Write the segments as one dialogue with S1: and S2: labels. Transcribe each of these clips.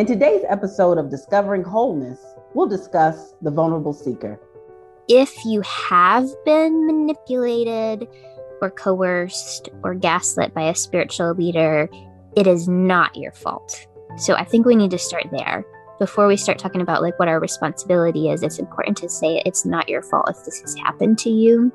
S1: In today's episode of Discovering Wholeness, we'll discuss the vulnerable seeker.
S2: If you have been manipulated or coerced or gaslit by a spiritual leader, it is not your fault. So I think we need to start there. Before we start talking about like what our responsibility is, it's important to say it's not your fault if this has happened to you.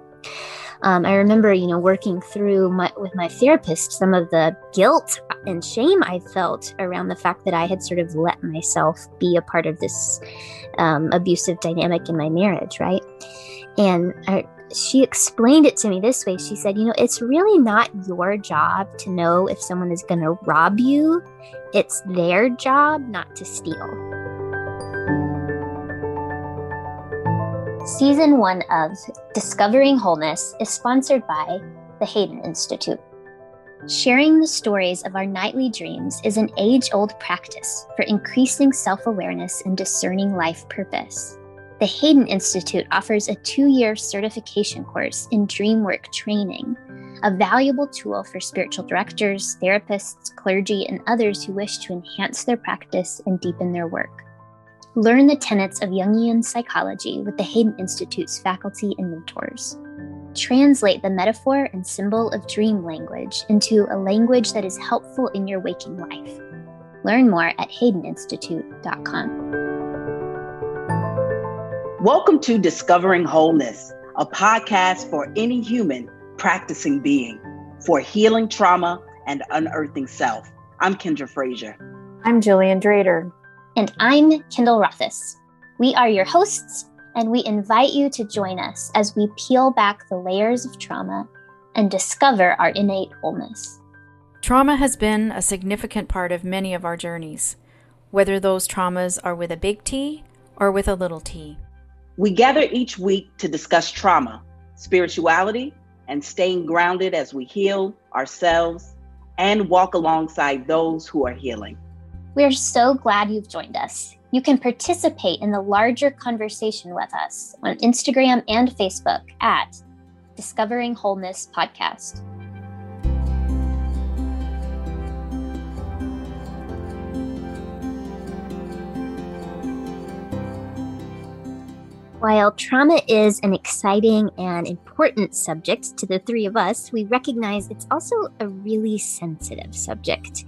S2: Um, I remember, you know, working through my, with my therapist some of the guilt and shame I felt around the fact that I had sort of let myself be a part of this um, abusive dynamic in my marriage, right? And I, she explained it to me this way. She said, You know, it's really not your job to know if someone is going to rob you, it's their job not to steal. Season one of Discovering Wholeness is sponsored by the Haden Institute. Sharing the stories of our nightly dreams is an age old practice for increasing self awareness and discerning life purpose. The Haden Institute offers a two year certification course in DreamWork training, a valuable tool for spiritual directors, therapists, clergy, and others who wish to enhance their practice and deepen their work. Learn the tenets of Jungian psychology with the Haden Institute's faculty and mentors. Translate the metaphor and symbol of dream language into a language that is helpful in your waking life. Learn more at hadeninstitute.com.
S1: Welcome to Discovering Wholeness, a podcast for any human practicing being for healing trauma and unearthing self. I'm Kyndra Frazier.
S3: I'm Gillian Drader.
S2: And I'm Kyndall Rothaus. We are your hosts, and we invite you to join us as we peel back the layers of trauma and discover our innate wholeness.
S3: Trauma has been a significant part of many of our journeys, whether those traumas are with a big T or with a little t.
S1: We gather each week to discuss trauma, spirituality, and staying grounded as we heal ourselves and walk alongside those who are healing.
S2: We are so glad you've joined us. You can participate in the larger conversation with us on Instagram and Facebook at Discovering Wholeness Podcast. While trauma is an exciting and important subject to the three of us, we recognize it's also a really sensitive subject.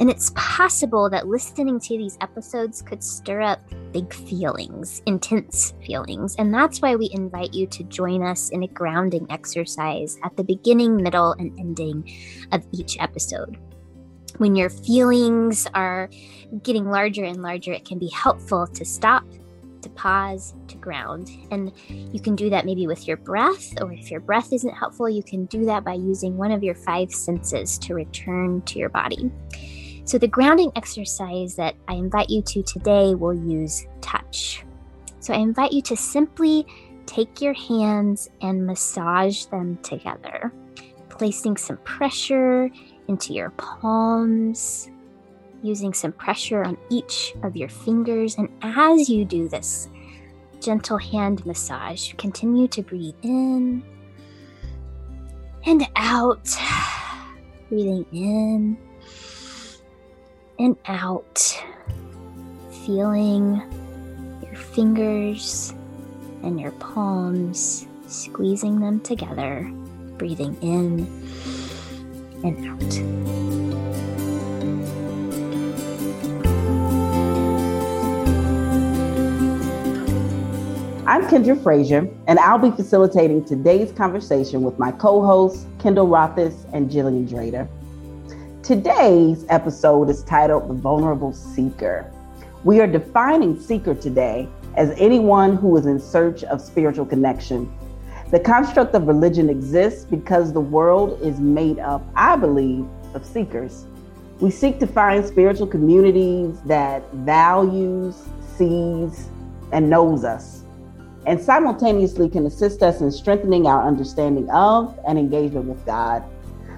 S2: And it's possible that listening to these episodes could stir up big feelings, intense feelings. And that's why we invite you to join us in a grounding exercise at the beginning, middle, and ending of each episode. When your feelings are getting larger and larger, it can be helpful to stop to pause, to ground. And you can do that maybe with your breath, or if your breath isn't helpful, you can do that by using one of your five senses to return to your body. So, the grounding exercise that I invite you to today will use touch. So, I invite you to simply take your hands and massage them together, placing some pressure into your palms using some pressure on each of your fingers. And as you do this gentle hand massage, continue to breathe in and out. Breathing in and out. Feeling your fingers and your palms, squeezing them together. Breathing in and out.
S1: I'm Kyndra Frazier, and I'll be facilitating today's conversation with my co hosts, Kyndall Rothaus and Gillian Drader. Today's episode is titled The Vulnerable Seeker. We are defining seeker today as anyone who is in search of spiritual connection. The construct of religion exists because the world is made up, I believe, of seekers. We seek to find spiritual communities that values, sees, and knows us and simultaneously can assist us in strengthening our understanding of and engagement with God.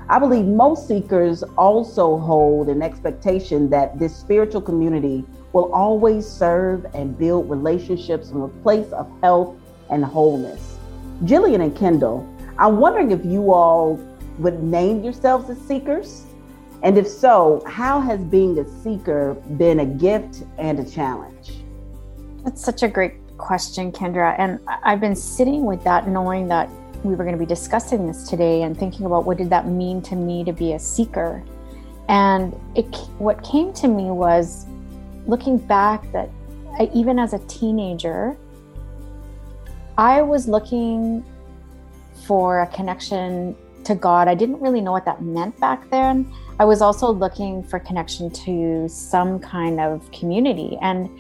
S1: I believe most seekers also hold an expectation that this spiritual community will always serve and build relationships from a place of health and wholeness. Gillian and Kyndall, I'm wondering if you all would name yourselves as seekers And if so, how has being a seeker been a gift and a challenge?
S4: That's such a great question, Kyndra. And I've been sitting with that, knowing that we were going to be discussing this today and thinking about what did that mean to me to be a seeker. And it, what came to me was looking back that I, even as a teenager, I was looking for a connection to God. I didn't really know what that meant back then. I was also looking for connection to some kind of community. And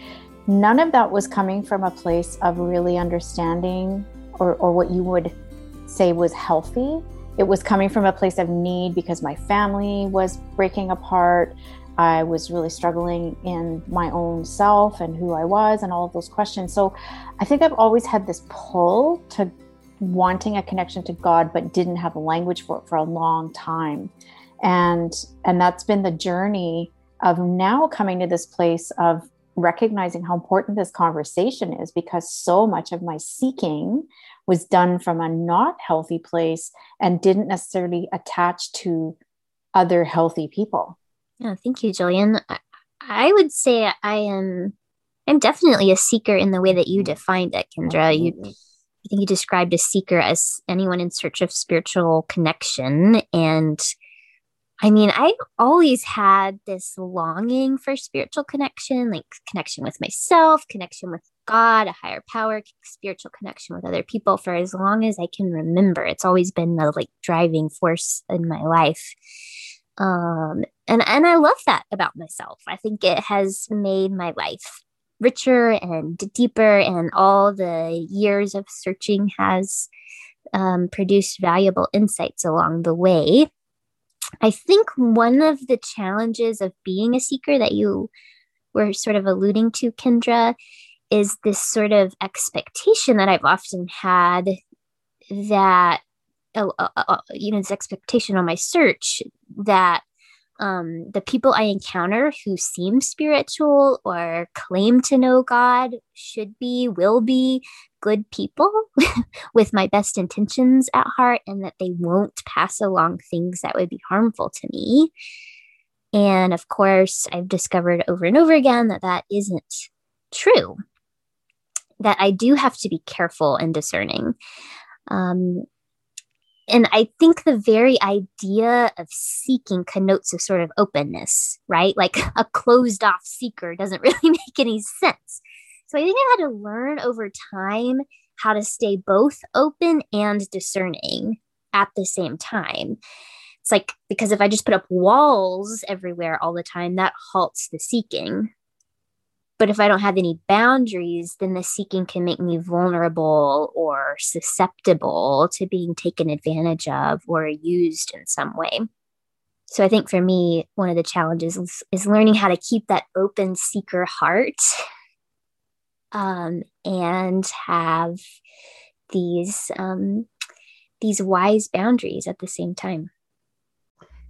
S4: none of that was coming from a place of really understanding or, or what you would say was healthy. It was coming from a place of need because my family was breaking apart. I was really struggling in my own self and who I was and all of those questions. So I think I've always had this pull to wanting a connection to God, but didn't have a language for it for a long time. And and that's been the journey of now coming to this place of recognizing how important this conversation is because so much of my seeking was done from a not healthy place and didn't necessarily attach to other healthy people.
S2: Yeah, thank you, Gillian. I would say I am I'm definitely a seeker in the way that you mm-hmm. defined it, Kyndra. You I think you described a seeker as anyone in search of spiritual connection. And I mean, I've always had this longing for spiritual connection, like connection with myself, connection with God, a higher power, spiritual connection with other people for as long as I can remember. It's always been the like driving force in my life. Um and and i love that about myself. I think it has made my life richer and deeper and all the years of searching has um, produced valuable insights along the way. I think one of the challenges of being a seeker that you were sort of alluding to Kyndra is this sort of expectation that i've often had that uh, uh, uh, you know this expectation on my search that um, the people I encounter who seem spiritual or claim to know God should be, will be good people with my best intentions at heart, and that they won't pass along things that would be harmful to me. And of course, I've discovered over and over again that that isn't true, that I do have to be careful and discerning. Um, and I think the very idea of seeking connotes a sort of openness, right? Like a closed off seeker doesn't really make any sense. So I think I've had to learn over time how to stay both open and discerning at the same time. It's like because if I just put up walls everywhere all the time, that halts the seeking. But if I don't have any boundaries, then the seeking can make me vulnerable or susceptible to being taken advantage of or used in some way. So I think for me, one of the challenges is, is learning how to keep that open seeker heart um, and have these um, these wise boundaries at the same time.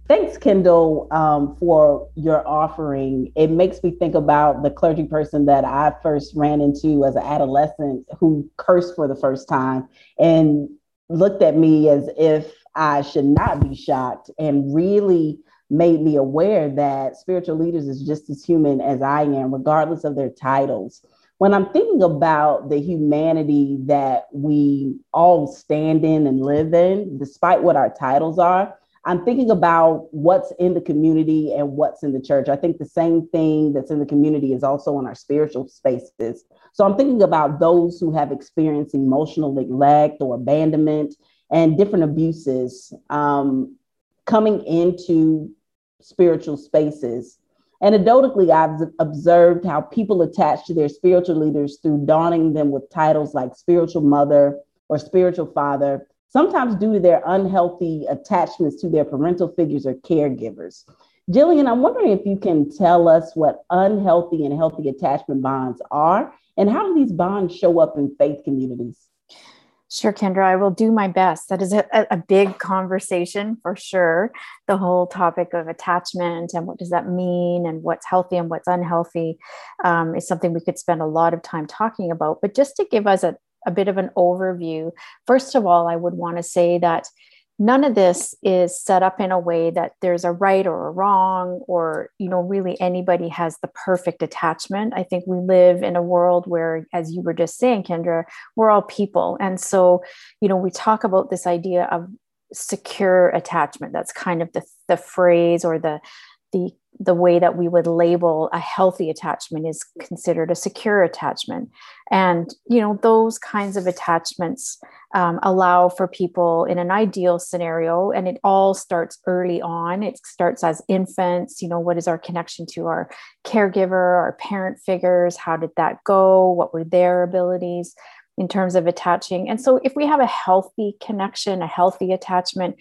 S1: Thanks, Kyndall, um, for your offering. It makes me think about the clergy person that I first ran into as an adolescent who cursed for the first time and looked at me as if I should not be shocked and really made me aware that spiritual leaders is just as human as I am, regardless of their titles. When I'm thinking about the humanity that we all stand in and live in, despite what our titles are, I'm thinking about what's in the community and what's in the church. I think the same thing that's in the community is also in our spiritual spaces. So I'm thinking about those who have experienced emotional neglect or abandonment and different abuses um, coming into spiritual spaces. Anecdotally, I've observed how people attach to their spiritual leaders through donning them with titles like spiritual mother or spiritual father sometimes due to their unhealthy attachments to their parental figures or caregivers. Gillian, I'm wondering if you can tell us what unhealthy and healthy attachment bonds are and how do these bonds show up in faith communities?
S4: Sure, Kyndra, I will do my best. That is a, a, big conversation for sure. The whole topic of attachment and what does that mean and what's healthy and what's unhealthy um, is something we could spend a lot of time talking about. But just to give us a, a bit of an overview, first of all, I would want to say that none of this is set up in a way that there's a right or a wrong or you know really anybody has the perfect attachment. I think we live in a world where as you were just saying Kyndra we're all people. And so you know we talk about this idea of secure attachment. That's kind of the, the phrase or the the the way that we would label a healthy attachment is considered a secure attachment. And you know those kinds of attachments um, allow for people in an ideal scenario and it all starts early on. It starts as infants you know what is our connection to our caregiver our parent figures? How did that go? What were their abilities in terms of attaching? And so if we have a healthy connection a healthy attachment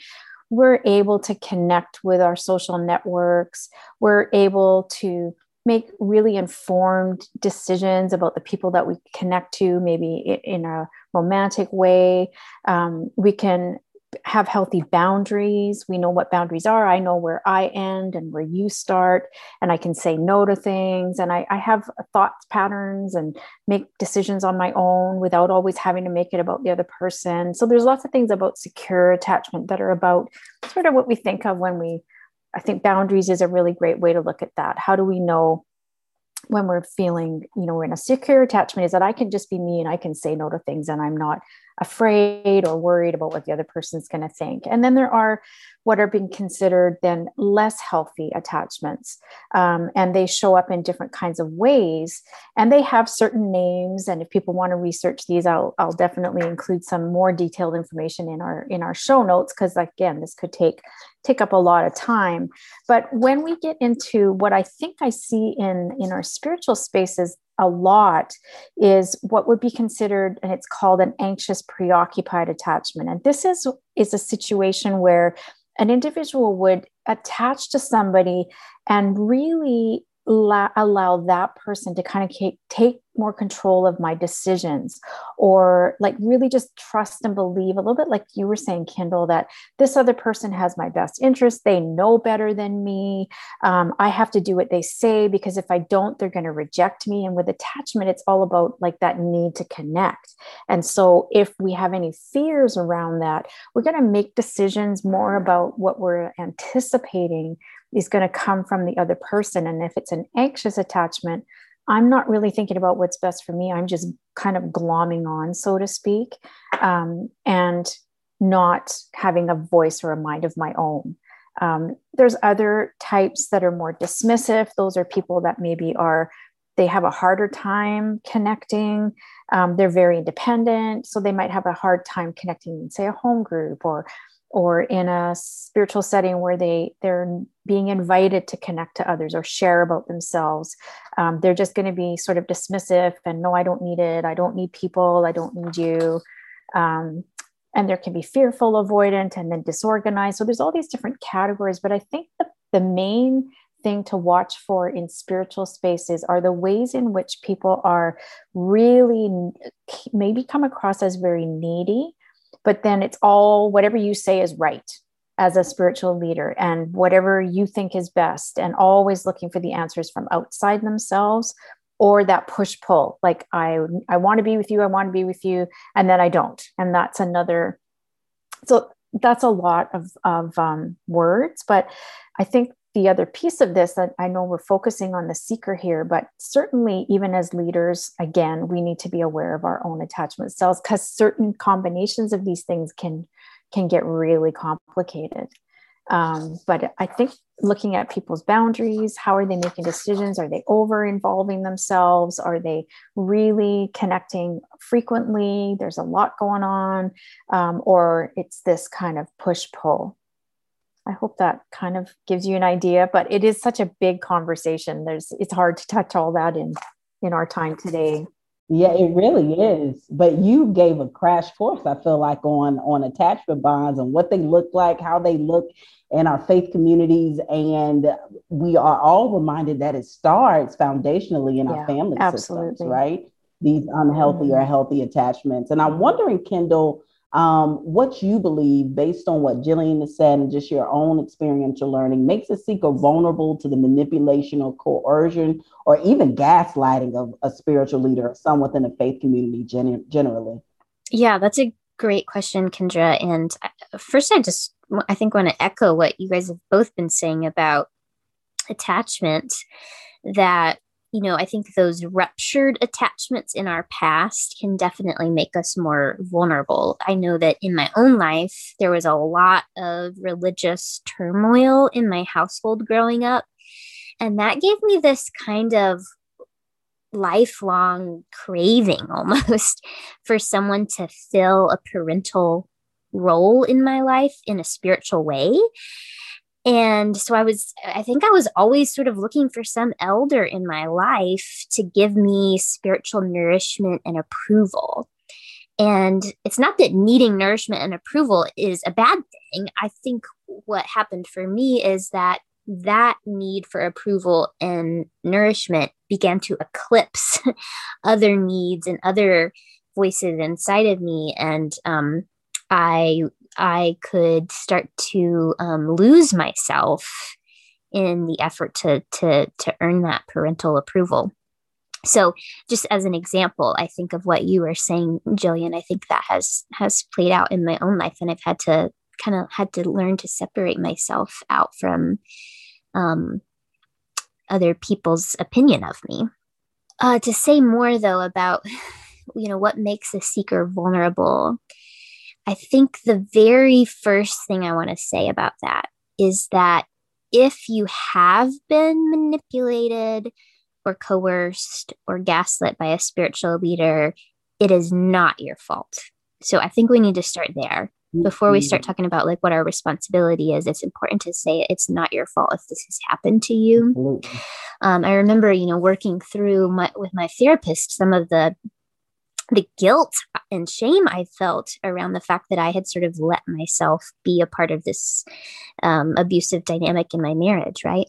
S4: we're able to connect with our social networks. We're able to make really informed decisions about the people that we connect to, maybe in a romantic way. Um, we can have healthy boundaries. We know what boundaries are. I know where I end and where you start, and I can say no to things. And I, I have thoughts patterns and make decisions on my own without always having to make it about the other person. So there's lots of things about secure attachment that are about sort of what we think of when we, I think boundaries is a really great way to look at that. How do we know when we're feeling, you know, we're in a secure attachment is that I can just be me and I can say no to things and I'm not afraid or worried about what the other person's going to think. And then there are what are being considered then less healthy attachments. Um, and they show up in different kinds of ways. And they have certain names. And if people want to research these, I'll, I'll definitely include some more detailed information in our in our show notes, because again, this could take take up a lot of time. But when we get into what I think I see in in our spiritual spaces a lot is what would be considered and it's called an anxious preoccupied attachment. And this is is a situation where an individual would attach to somebody and really la- allow that person to kind of take more control of my decisions or like really just trust and believe a little bit like you were saying Kyndall that this other person has my best interest. They know better than me. Um, i have to do what they say because if i don't they're going to reject me. And with attachment it's all about like that need to connect. And so if we have any fears around that we're going to make decisions more about what we're anticipating is going to come from the other person. And if it's an anxious attachment, I'm not really thinking about what's best for me. I'm just kind of glomming on, so to speak, um, and not having a voice or a mind of my own. Um, there's other types that are more dismissive. Those are people that maybe are they have a harder time connecting. Um, they're very independent, so they might have a hard time connecting in, say, a home group or or in a spiritual setting where they they're being invited to connect to others or share about themselves. Um, they're just going to be sort of dismissive and no i don't need it. I don't need people. I don't need you. Um, and there can be fearful avoidant and then disorganized. So there's all these different categories but i think the, the main thing to watch for in spiritual spaces are the ways in which people are really maybe come across as very needy but then it's all whatever you say is right as a spiritual leader and whatever you think is best and always looking for the answers from outside themselves or that push pull like i i want to be with you i want to be with you and then i don't. And that's another so that's a lot of of um, words but i think the other piece of this that I know we're focusing on the seeker here, but certainly even as leaders, again, we need to be aware of our own attachment styles because certain combinations of these things can can get really complicated. Um, but I think looking at people's boundaries, how are they making decisions? Are they over involving themselves? Are they really connecting frequently? There's a lot going on, um, or it's this kind of push pull. I hope that kind of gives you an idea, but it is such a big conversation. There's it's hard to touch all that in in our time today.
S1: Yeah, it really is. But you gave a crash course, I feel like, on on attachment bonds and what they look like, how they look in our faith communities. And we are all reminded that it starts foundationally in yeah, our family absolutely. systems, right? These unhealthy mm-hmm. or healthy attachments. And I'm wondering, Kyndall, um, what you believe, based on what Gillian has said and just your own experiential learning, makes a seeker vulnerable to the manipulation or coercion or even gaslighting of a spiritual leader or someone within a faith community gen- generally?
S2: Yeah, that's a great question, Kyndra. And first, I just I think want to echo what you guys have both been saying about attachment. That you know, I think those ruptured attachments in our past can definitely make us more vulnerable. I know that in my own life, there was a lot of religious turmoil in my household growing up. And that gave me this kind of lifelong craving almost for someone to fill a parental role in my life in a spiritual way. And so I was, I think I was always sort of looking for some elder in my life to give me spiritual nourishment and approval. And it's not that needing nourishment and approval is a bad thing. I think what happened for me is that that need for approval and nourishment began to eclipse other needs and other voices inside of me and um, i i could start to um, lose myself in the effort to to to earn that parental approval so just as an example i think of what you were saying Gillian i think that has has played out in my own life and i've had to kind of had to learn to separate myself out from um, other people's opinion of me. Uh, to say more though about you know what makes a seeker vulnerable, I think the very first thing I want to say about that is that if you have been manipulated or coerced or gaslit by a spiritual leader, it is not your fault. So I think we need to start there before we start mm-hmm. talking about like what our responsibility is it's important to say it's not your fault if this has happened to you um, i remember you know working through my, with my therapist some of the the guilt and shame i felt around the fact that i had sort of let myself be a part of this um, abusive dynamic in my marriage right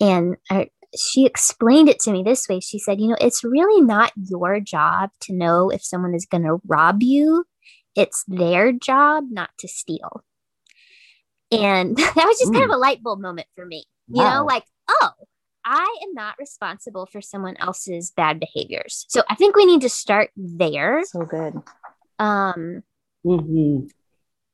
S2: and I, she explained it to me this way she said you know it's really not your job to know if someone is going to rob you it's their job not to steal. And that was just kind of a light bulb moment for me. You wow. know, like, oh, I am not responsible for someone else's bad behaviors. So I think we need to start there.
S4: So good.
S2: Um,
S1: mm-hmm.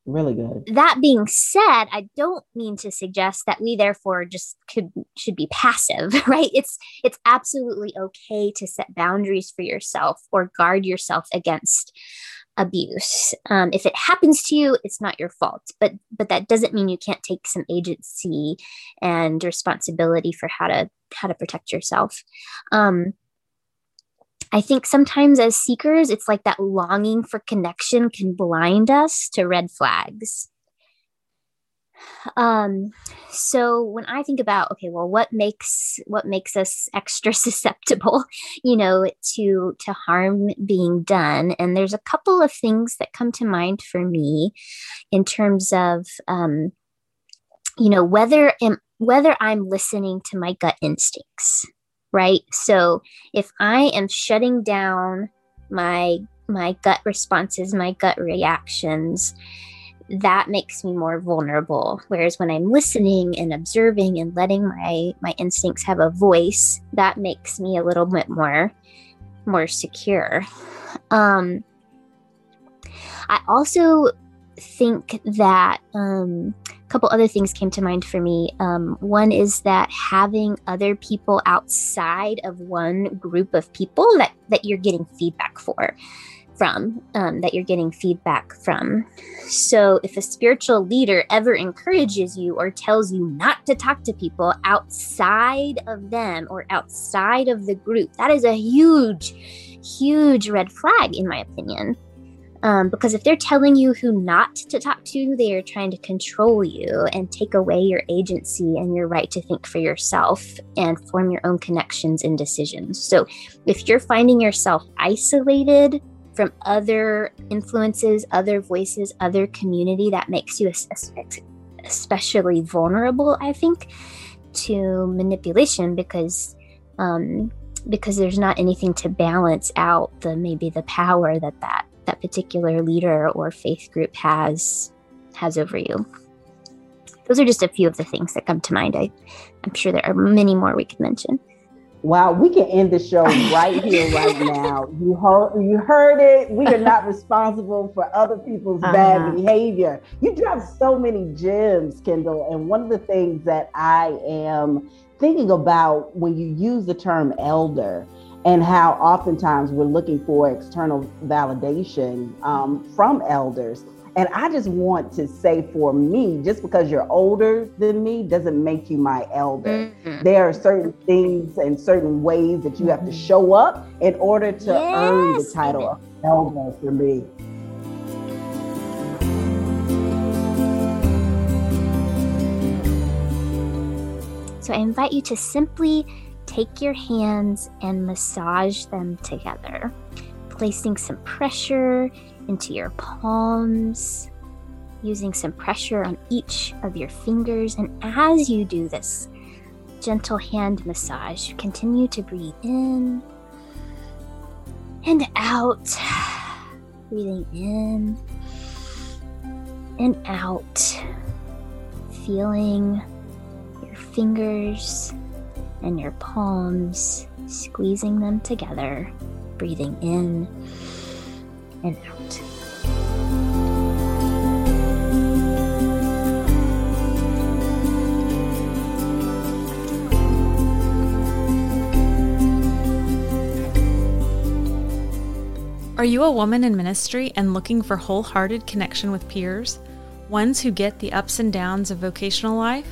S1: Really good.
S2: That being said, I don't mean to suggest that we therefore just could should be passive, right? It's it's absolutely okay to set boundaries for yourself or guard yourself against abuse. Um, if it happens to you, it's not your fault, but but that doesn't mean you can't take some agency and responsibility for how to how to protect yourself. Um, I think sometimes as seekers, it's like that longing for connection can blind us to red flags. Um, so when I think about okay, well, what makes what makes us extra susceptible, you know, to to harm being done, and there's a couple of things that come to mind for me in terms of, um, you know, whether am, whether I'm listening to my gut instincts, right? So if I am shutting down my my gut responses, my gut reactions that makes me more vulnerable. Whereas when i'm listening and observing and letting my my instincts have a voice that makes me a little bit more more secure. Um i also think that um a couple other things came to mind for me. Um, one is that having other people outside of one group of people that that you're getting feedback for from, um, that you're getting feedback from. So, if a spiritual leader ever encourages you or tells you not to talk to people outside of them or outside of the group, that is a huge, huge red flag, in my opinion. Um, because if they're telling you who not to talk to, they are trying to control you and take away your agency and your right to think for yourself and form your own connections and decisions. So if you're finding yourself isolated from other influences, other voices, other community that makes you especially vulnerable, I think, to manipulation because um, because there's not anything to balance out the maybe the power that that that particular leader or faith group has has over you. Those are just a few of the things that come to mind. I, I'm sure there are many more we could mention.
S1: Wow, we can end the show right here, right now. You heard, you heard it. We are not responsible for other people's uh-huh. bad behavior. You drop so many gems, Kyndall. And one of the things that I am thinking about when you use the term elder and how oftentimes we're looking for external validation um, from elders. And I just want to say for me, just because you're older than me doesn't make you my elder. Mm-hmm. There are certain things and certain ways that you have to show up in order to yes. earn the title of elder for me.
S2: So I invite you to simply take your hands and massage them together, placing some pressure into your palms, using some pressure on each of your fingers. And as you do this gentle hand massage, continue to breathe in and out. Breathing in and out. Feeling your fingers and your palms, squeezing them together. Breathing in and out.
S5: Are you a woman in ministry and looking for wholehearted connection with peers? Ones who get the ups and downs of vocational life?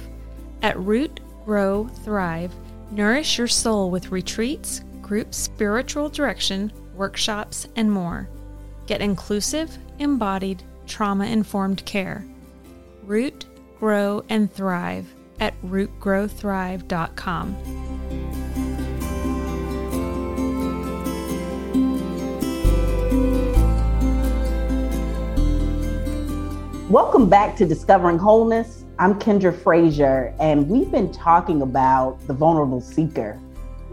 S5: At Root, Grow, Thrive, nourish your soul with retreats, group spiritual direction, workshops, and more. Get inclusive, embodied, trauma informed care. Root, grow, and thrive at rootgrowthrive.com.
S1: Welcome back to Discovering Wholeness. I'm Kyndra Frazier, and we've been talking about the vulnerable seeker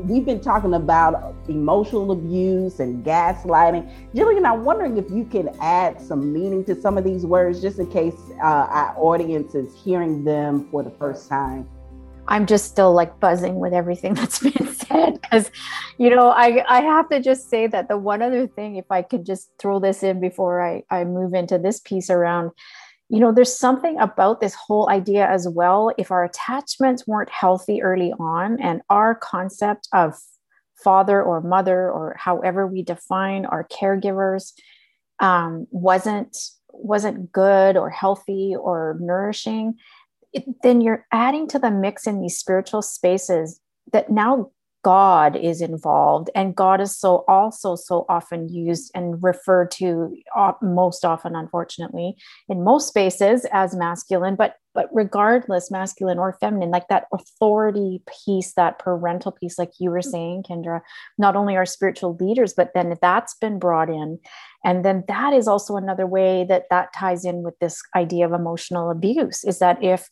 S1: we've been talking about emotional abuse and gaslighting. Gillian, I'm wondering if you can add some meaning to some of these words just in case uh, our audience is hearing them for the first time.
S4: I'm just still like buzzing with everything that's been said because, you know, I, I have to just say that the one other thing, if I could just throw this in before I, I move into this piece around you know, there's something about this whole idea as well. If our attachments weren't healthy early on, and our concept of father or mother, or however we define our caregivers, um, wasn't wasn't good or healthy or nourishing, it, then you're adding to the mix in these spiritual spaces that now God is involved, and God is so also so often used and referred to uh, most often, unfortunately, in most spaces as masculine. But but regardless, masculine or feminine, like that authority piece, that parental piece, like you were saying, Kyndra, not only our spiritual leaders, but then that's been brought in, and then that is also another way that that ties in with this idea of emotional abuse. Is that if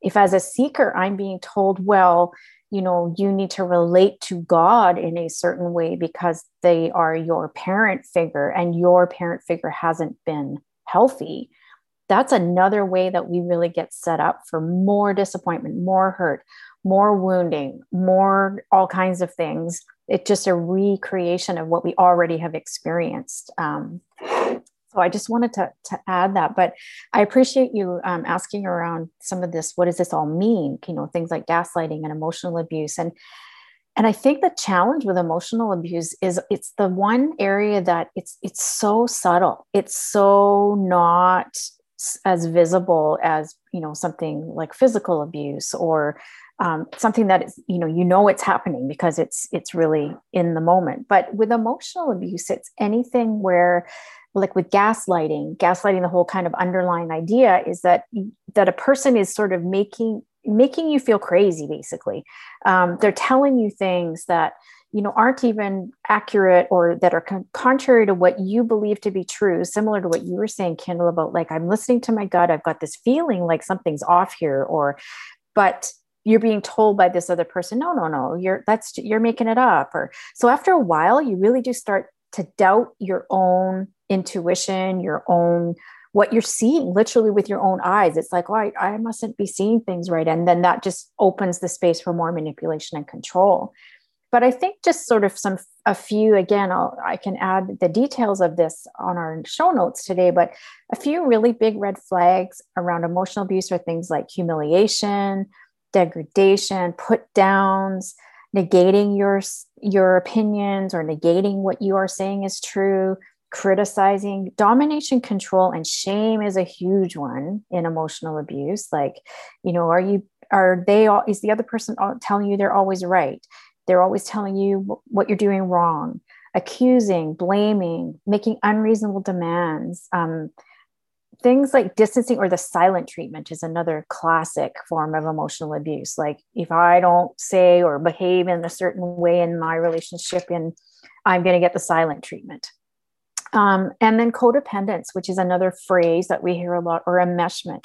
S4: if as a seeker I'm being told, well you know you need to relate to god in a certain way because they are your parent figure and your parent figure hasn't been healthy. That's another way that we really get set up for more disappointment more hurt more wounding more all kinds of things. It's just a recreation of what we already have experienced. Um, so I just wanted to, to add that. But I appreciate you um, asking around some of this. What does this all mean? You know, things like gaslighting and emotional abuse. And and I think the challenge with emotional abuse is it's the one area that it's it's so subtle. It's so not as visible as you know something like physical abuse or um, something that is you know you know it's happening because it's it's really in the moment but with emotional abuse it's anything where like with gaslighting. Gaslighting the whole kind of underlying idea is that that a person is sort of making making you feel crazy basically. Um, they're telling you things that you know aren't even accurate or that are con- contrary to what you believe to be true similar to what you were saying Kyndall about like i'm listening to my gut i've got this feeling like something's off here or but you're being told by this other person no no no you're that's you're making it up or so after a while you really do start to doubt your own intuition, your own what you're seeing literally with your own eyes. It's like, oh, I, I mustn't be seeing things right. And then that just opens the space for more manipulation and control. but I think just sort of some a few again I'll, i can add the details of this on our show notes today but a few really big red flags around emotional abuse are things like humiliation degradation put downs negating your your opinions or negating what you are saying is true criticizing domination control and shame is a huge one in emotional abuse like you know are you are they all is the other person telling you they're always right they're always telling you what you're doing wrong, accusing, blaming, making unreasonable demands. Um, things like distancing or the silent treatment is another classic form of emotional abuse. Like if I don't say or behave in a certain way in my relationship, and I'm going to get the silent treatment. Um, and then codependence, which is another phrase that we hear a lot, or enmeshment.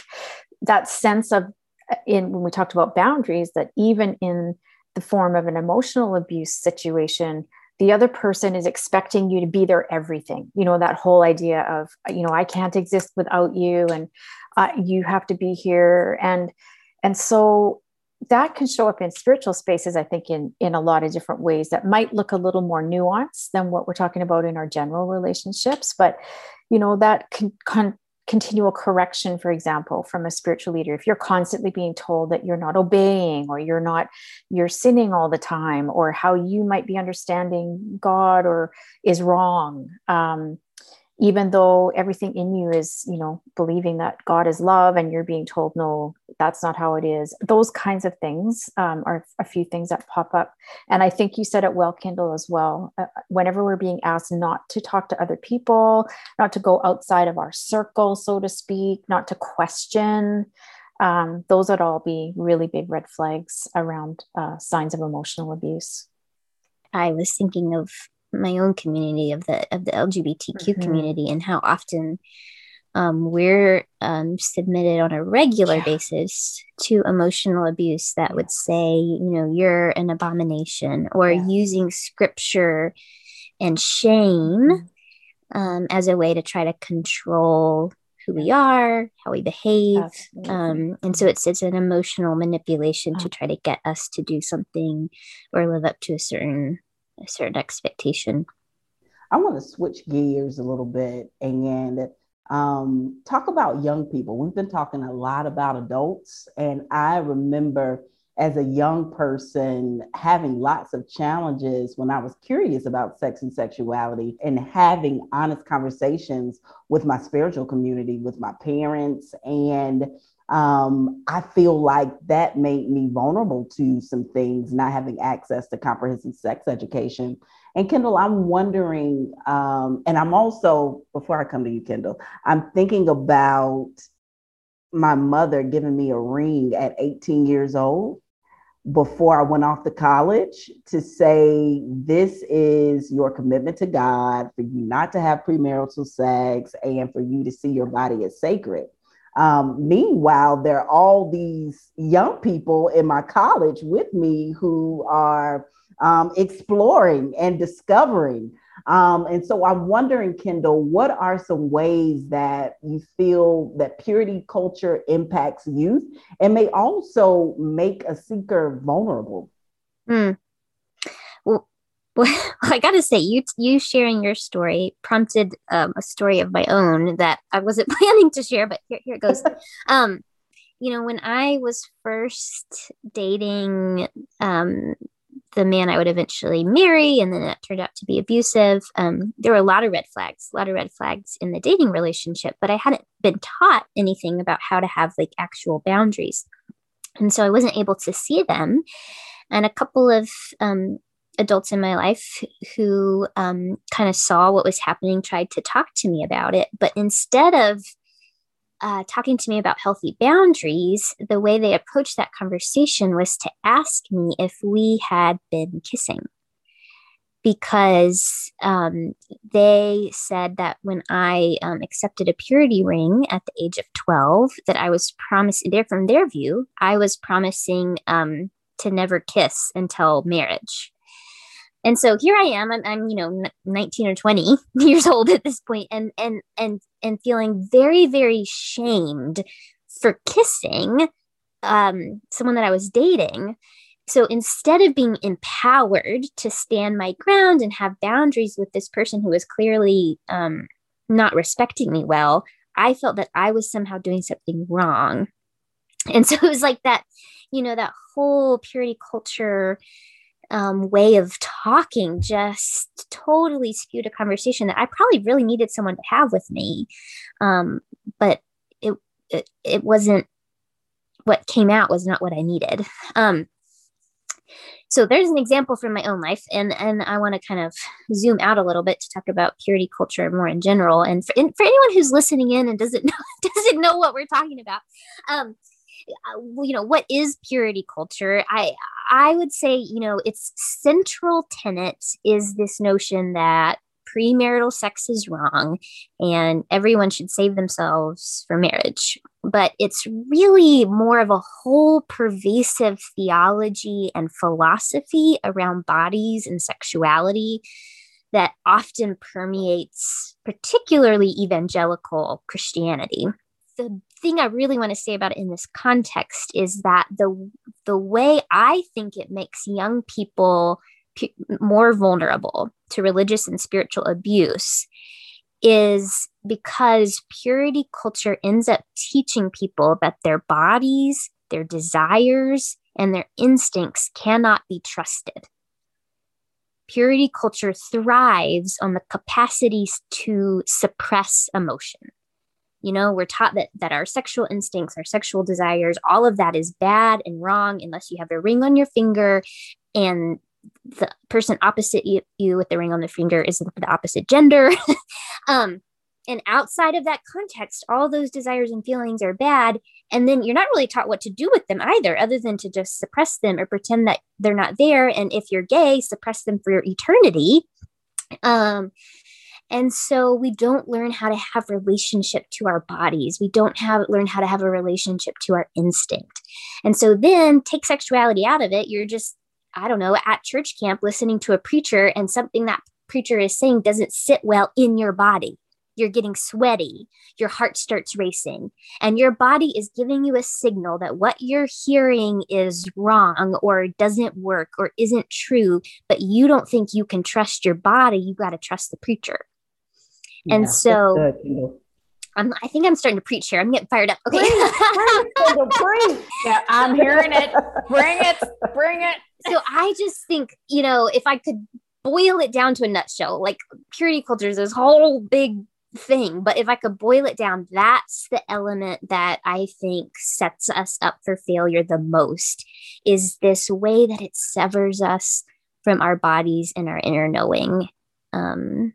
S4: That sense of in when we talked about boundaries, that even in the form of an emotional abuse situation the other person is expecting you to be their everything. You know that whole idea of you know i can't exist without you and uh, you have to be here. And and so that can show up in spiritual spaces i think in in a lot of different ways that might look a little more nuanced than what we're talking about in our general relationships. But you know that can, can continual correction, for example, from a spiritual leader, if you're constantly being told that you're not obeying or you're not, you're sinning all the time, or how you might be understanding God or is wrong, um, even though everything in you is you know believing that god is love and you're being told no that's not how it is. Those kinds of things um, are a few things that pop up. And i think you said it well Kyndall as well. Uh, whenever we're being asked not to talk to other people not to go outside of our circle so to speak not to question um, those would all be really big red flags around uh, signs of emotional abuse.
S2: I was thinking of my own community of the of the LGBTQ mm-hmm. community and how often um, we're um, submitted on a regular yeah. basis to emotional abuse that yeah. would say, you know, you're an abomination, or yeah. using scripture and shame mm-hmm. um, as a way to try to control who we are, how we behave. Um, and so it's, it's an emotional manipulation to try to get us to do something or live up to a certain a certain expectation.
S1: I want to switch gears a little bit and um, talk about young people. We've been talking a lot about adults, and I remember as a young person having lots of challenges when I was curious about sex and sexuality and having honest conversations with my spiritual community, with my parents, and um, I feel like that made me vulnerable to some things, not having access to comprehensive sex education. And Kyndall, I'm wondering, um, and I'm also, before I come to you, Kyndall, I'm thinking about my mother giving me a ring at 18 years old before I went off to college to say, This is your commitment to God for you not to have premarital sex and for you to see your body as sacred. Um, meanwhile, there are all these young people in my college with me who are um, exploring and discovering. Um, and so I'm wondering, Kyndall, what are some ways that you feel that purity culture impacts youth and may also make a seeker vulnerable?
S2: Hmm. Well, I got to say, you you sharing your story prompted um, a story of my own that I wasn't planning to share, but here, here it goes. um, you know, when I was first dating um, the man I would eventually marry, and then that turned out to be abusive, um, there were a lot of red flags, a lot of red flags in the dating relationship, but I hadn't been taught anything about how to have like actual boundaries. And so I wasn't able to see them. And a couple of um, adults in my life who um, kind of saw what was happening tried to talk to me about it. But instead of uh, talking to me about healthy boundaries, the way they approached that conversation was to ask me if we had been kissing. Because um, they said that when I um, accepted a purity ring at the age of 12, that I was promising, there from their view, I was promising um, to never kiss until marriage and so here i am i'm, I'm you know 19 or 20 years old at this point and and and and feeling very very shamed for kissing um someone that i was dating So instead of being empowered to stand my ground and have boundaries with this person who was clearly um, not respecting me well, I felt that I was somehow doing something wrong. And so it was like that, you know, that whole purity culture um, way of talking just totally skewed a conversation that I probably really needed someone to have with me. Um, but it, it, it wasn't what came out was not what I needed. Um, so there's an example from my own life, and and I want to kind of zoom out a little bit to talk about purity culture more in general. And for, and for anyone who's listening in and doesn't know doesn't know what we're talking about, um, Uh, you know, what is purity culture? I I would say you know its central tenet is this notion that premarital sex is wrong and everyone should save themselves for marriage. But it's really more of a whole pervasive theology and philosophy around bodies and sexuality that often permeates particularly evangelical Christianity. The thing I really want to say about it in this context is that the the way I think it makes young people more vulnerable to religious and spiritual abuse is because purity culture ends up teaching people that their bodies, their desires, and their instincts cannot be trusted. Purity culture thrives on the capacities to suppress emotion. You know, we're taught that, that our sexual instincts, our sexual desires, all of that is bad and wrong unless you have a ring on your finger and the person opposite you, you with the ring on the finger is the opposite gender. um, and outside of that context, all those desires and feelings are bad. And then you're not really taught what to do with them either, other than to just suppress them or pretend that they're not there. And if you're gay, suppress them for your eternity. Um, and so we don't learn how to have relationship to our bodies. We don't have learn how to have a relationship to our instinct. And so then take sexuality out of it. You're just I don't know, at church camp listening to a preacher and something that preacher is saying doesn't sit well in your body. You're getting sweaty, your heart starts racing, and your body is giving you a signal that what you're hearing is wrong or doesn't work or isn't true, but you don't think you can trust your body. You got to trust the preacher. Yeah, and so I'm, I think I'm starting to preach here. I'm getting fired up. Okay. Preach,
S4: preach, Yeah, I'm hearing it. Bring it. Bring it.
S2: So I just think, you know, if I could boil it down to a nutshell, like purity culture is this whole big thing. But if I could boil it down, that's the element that I think sets us up for failure the most is this way that it severs us from our bodies and our inner knowing. Um,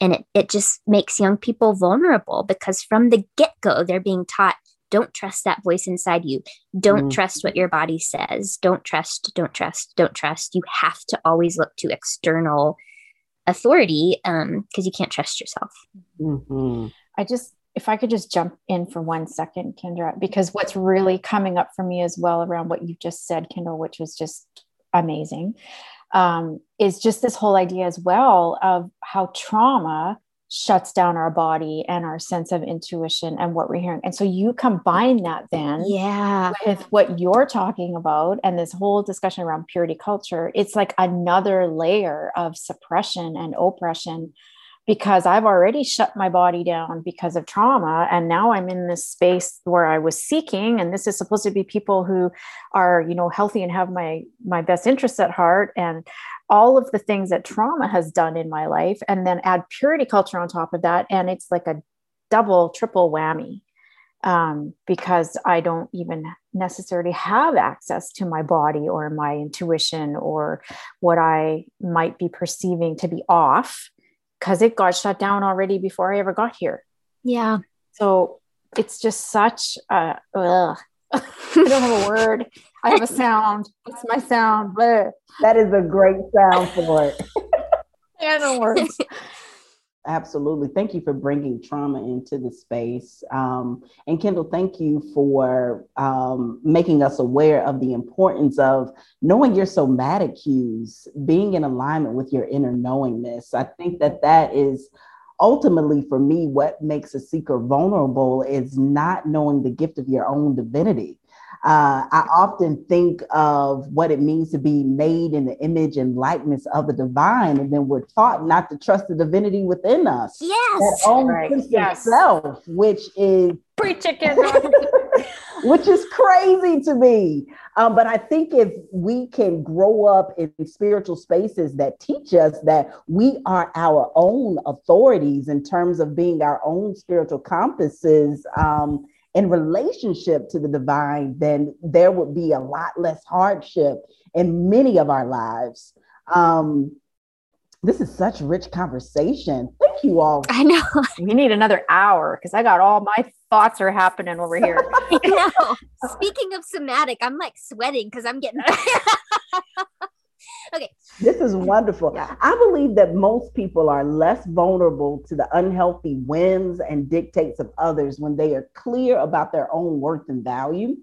S2: and it, it just makes young people vulnerable because from the get-go they're being taught don't trust that voice inside you don't mm. trust what your body says don't trust don't trust don't trust you have to always look to external authority um because you can't trust yourself
S4: mm-hmm. i just if i could just jump in for one second Kyndra because what's really coming up for me as well around what you just said Kyndall which was just amazing um, is just this whole idea as well of how trauma shuts down our body and our sense of intuition and what we're hearing. And so you combine that then
S2: yeah.
S4: with what you're talking about and this whole discussion around purity culture, it's like another layer of suppression and oppression because I've already shut my body down because of trauma. And now I'm in this space where I was seeking, and this is supposed to be people who are, you know, healthy and have my my best interests at heart and all of the things that trauma has done in my life, and then add purity culture on top of that. And it's like a double, triple whammy. Um, because I don't even necessarily have access to my body or my intuition or what I might be perceiving to be off because it got shut down already before I ever got here.
S2: Yeah.
S4: So it's just such a, ugh. I don't have a word. I have a sound. It's my sound. Bleh.
S1: That is a great sound for it.
S4: yeah, no words.
S1: Absolutely. Thank you for bringing trauma into the space. Um, and Kyndall, thank you for um, making us aware of the importance of knowing your somatic cues, being in alignment with your inner knowingness. I think that that is ultimately for me what makes a seeker vulnerable is not knowing the gift of your own divinity. Uh, I often think of what it means to be made in the image and likeness of the divine, and then we're taught not to trust the divinity within us.
S2: Yes.
S1: That own
S4: Right.
S1: sense
S4: Yes.
S1: self, which is
S4: Preach it, Kyndra.
S1: which is crazy to me. Um, but I think if we can grow up in spiritual spaces that teach us that we are our own authorities in terms of being our own spiritual compasses um, in relationship to the divine, then there would be a lot less hardship in many of our lives. Um, this is such rich conversation. Thank you all
S2: I know.
S4: we need another hour because I got all my thoughts are happening over here.
S2: I know. Speaking of somatic, I'm like sweating because I'm getting. Okay.
S1: This is wonderful.
S4: Yeah.
S1: I believe that most people are less vulnerable to the unhealthy whims and dictates of others when they are clear about their own worth and value.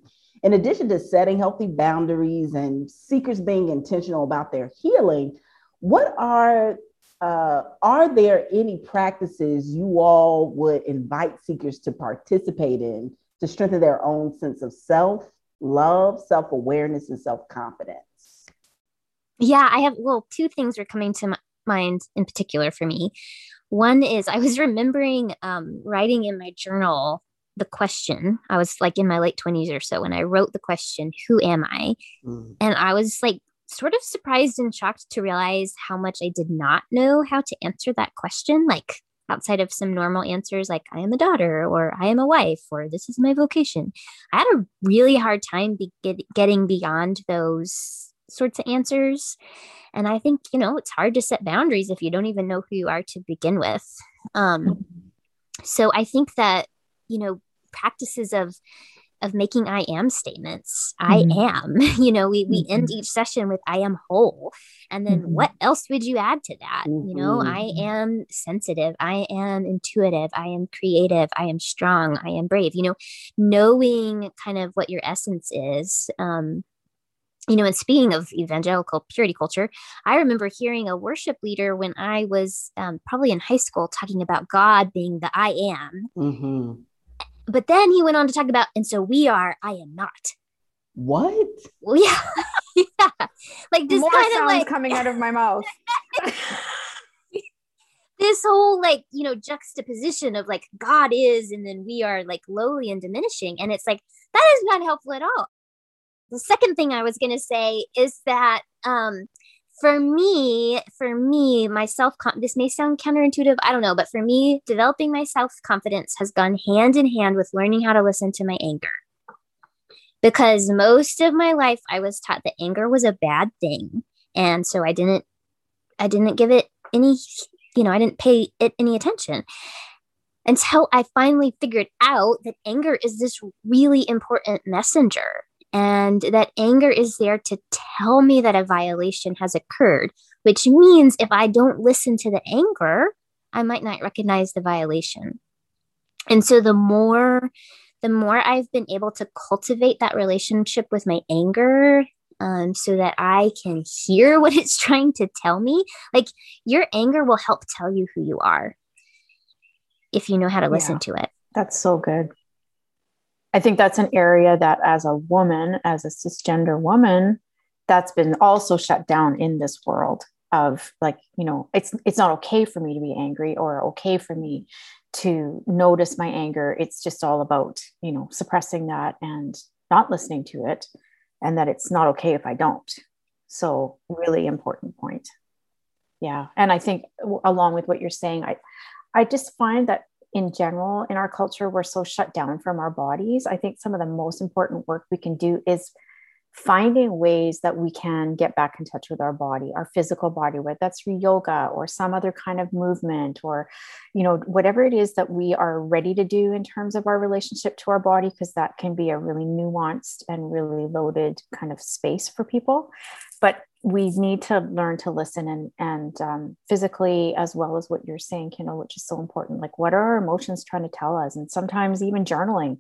S1: In addition to setting healthy boundaries and seekers being intentional about their healing, what are uh, are there any practices you all would invite seekers to participate in to strengthen their own sense of self, love, self awareness, and self confidence?
S2: Yeah, I have, well, two things are coming to my, mind in particular for me. One is I was remembering um, writing in my journal the question. I was like in my late 20s or so when I wrote the question, Who am I? And I was like sort of surprised and shocked to realize how much I did not know how to answer that question. Like outside of some normal answers, like I am a daughter or I am a wife or this is my vocation. I had a really hard time be- get- getting beyond those sorts of answers. And I think, you know, it's hard to set boundaries if you don't even know who you are to begin with. Um, so I think that, you know, practices of of making I am statements. I am. You know, we we end each session with I am whole. And then
S1: Mhm.
S2: what else would you add to that? You know,
S1: Mhm.
S2: I am sensitive, I am intuitive, I am creative, I am strong, I am brave. You know, knowing kind of what your essence is. Um, you know, and speaking of evangelical purity culture, I remember hearing a worship leader when I was um, probably in high school talking about God being the I am.
S1: Mhm.
S2: But then he went on to talk about, and so we are, I am not.
S1: What?
S2: Well, yeah. yeah. Like this
S4: More
S2: kind of
S4: sounds
S2: like
S4: coming out of my mouth.
S2: this whole like, you know, juxtaposition of like God is, and then we are like lowly and diminishing. And it's like, that is not helpful at all. The second thing I was going to say is that, um, for me, for me, my self this may sound counterintuitive, I don't know, but for me, developing my self confidence has gone hand in hand with learning how to listen to my anger. Because most of my life, I was taught that anger was a bad thing, and so I didn't, I didn't give it any, you know, I didn't pay it any attention until I finally figured out that anger is this really important messenger and that anger is there to tell me that a violation has occurred, which means if I don't listen to the anger, I might not recognize the violation. And so the more the more I've been able to cultivate that relationship with my anger um, so that I can hear what it's trying to tell me, like your anger will help tell you who you are if you know how to listen
S4: Yeah.
S2: to it.
S4: That's so good. I think that's an area that, as a woman, as a cisgender woman, that's been also shut down in this world of like, you know, it's it's not okay for me to be angry or okay for me to notice my anger. It's just all about, you know, suppressing that and not listening to it, and that it's not okay if I don't. So, really important point. Yeah, and I think along with what you're saying, I I just find that in general in our culture we're so shut down from our bodies. I think some of the most important work we can do is finding ways that we can get back in touch with our body our physical body whether that's through yoga or some other kind of movement or you know whatever it is that we are ready to do in terms of our relationship to our body because that can be a really nuanced and really loaded kind of space for people. But we need to learn to listen and and um, physically as well as what you're saying Kyndall, which is so important. Like what are our emotions trying to tell us? And sometimes even journaling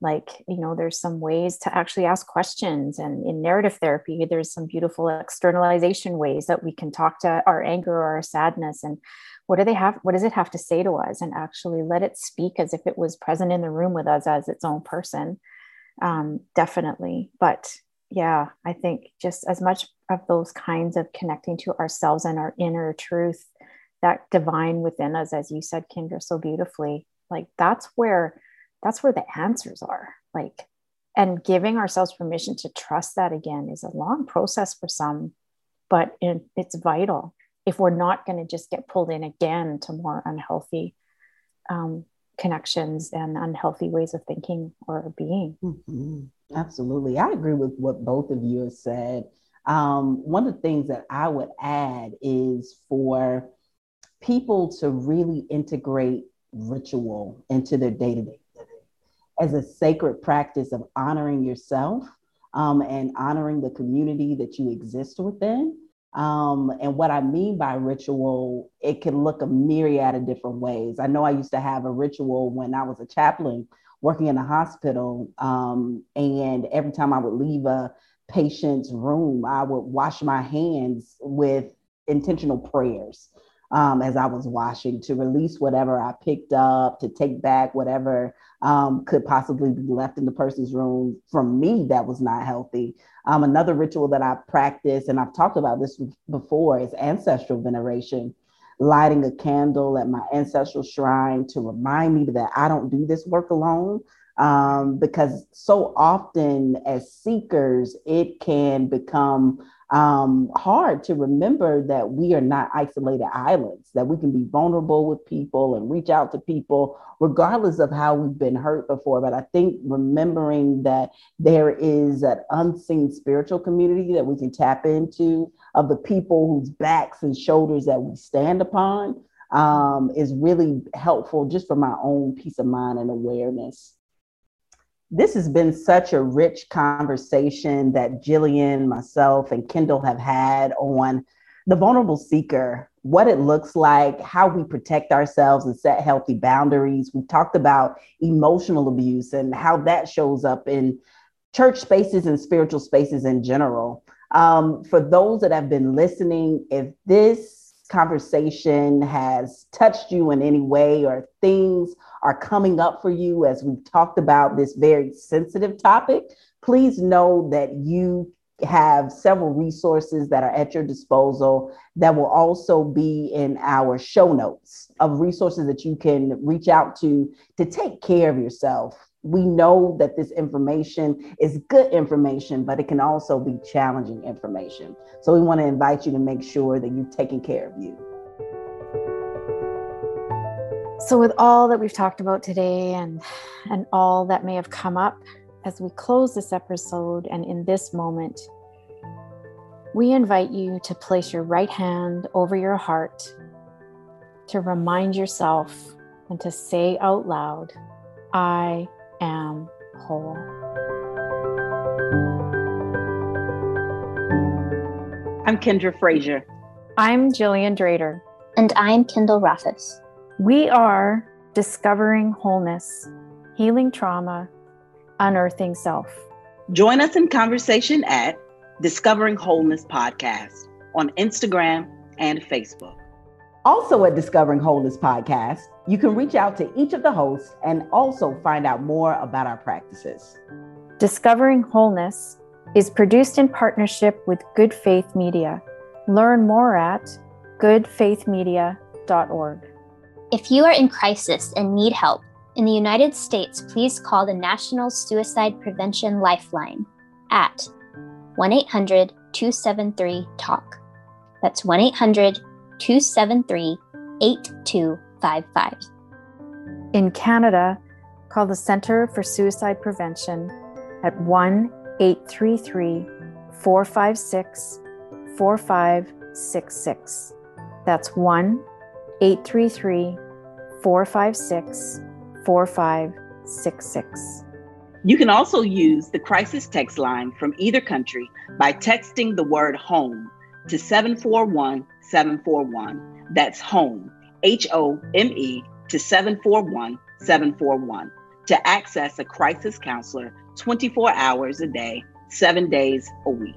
S4: like you know there's some ways to actually ask questions and in narrative therapy there's some beautiful externalization ways that we can talk to our anger or our sadness. And what do they have what does it have to say to us? And actually let it speak as if it was present in the room with us as its own person. Um, definitely. But yeah, I think just as much of those kinds of connecting to ourselves and our inner truth, that divine within us, as you said, Kyndra, so beautifully, like that's where that's where the answers are. Like, and giving ourselves permission to trust that again is a long process for some, but it, it's vital if we're not going to just get pulled in again to more unhealthy um, connections and unhealthy ways of thinking or being.
S1: Mm-hmm. Absolutely. I agree with what both of you have said. Um, one of the things that I would add is for people to really integrate ritual into their day to day as a sacred practice of honoring yourself um, and honoring the community that you exist within. Um, and what I mean by ritual, it can look a myriad of different ways. I know I used to have a ritual when I was a chaplain working in a hospital. Um, and every time I would leave a patient's room, I would wash my hands with intentional prayers um, as I was washing to release whatever I picked up, to take back whatever um, could possibly be left in the person's room from me that was not healthy. Um, another ritual that I practice, and I've talked about this before, is ancestral veneration. Lighting a candle at my ancestral shrine to remind me that I don't do this work alone. Um, because so often as seekers, it can become um, hard to remember that we are not isolated islands, that we can be vulnerable with people and reach out to people, regardless of how we've been hurt before. But I think remembering that there is an unseen spiritual community that we can tap into of the people whose backs and shoulders that we stand upon um, is really helpful just for my own peace of mind and awareness this has been such a rich conversation that Gillian, myself, and Kyndall have had on the vulnerable seeker, what it looks like, how we protect ourselves and set healthy boundaries. We talked about emotional abuse and how that shows up in church spaces and spiritual spaces in general. Um, for those that have been listening, if this conversation has touched you in any way or things are coming up for you as we've talked about this very sensitive topic, please know that you have several resources that are at your disposal that will also be in our show notes of resources that you can reach out to to take care of yourself we know that this information is good information, but it can also be challenging information. So we want to invite you to make sure that you're taking care of you.
S4: So with all that we've talked about today and and all that may have come up as we close this episode and in this moment, we invite you to place your right hand over your heart to remind yourself and to say out loud, I am whole.
S1: I'm Kyndra Frazier.
S4: I'm Gillian Drader.
S2: And I'm Kyndall Rothaus.
S4: We are discovering wholeness, healing trauma, unearthing self.
S1: Join us in conversation at Discovering Wholeness Podcast on Instagram and Facebook. Also, at Discovering Wholeness Podcast, you can reach out to each of the hosts and also find out more about our practices.
S4: Discovering Wholeness is produced in partnership with Good Faith Media. Learn more at goodfaithmedia.org.
S2: If you are in crisis and need help, in the United States, please call the National Suicide Prevention Lifeline at 1 800 273 TALK. That's 1 800 273 8255.
S4: In Canada, call the Centre for Suicide Prevention at 1 833 456 4566. That's 1 833 456 4566.
S1: You can also use the crisis text line from either country by texting the word home to 741 741. That's home, H O M E, to 741 741 to access a crisis counselor 24 hours a day, seven days a week.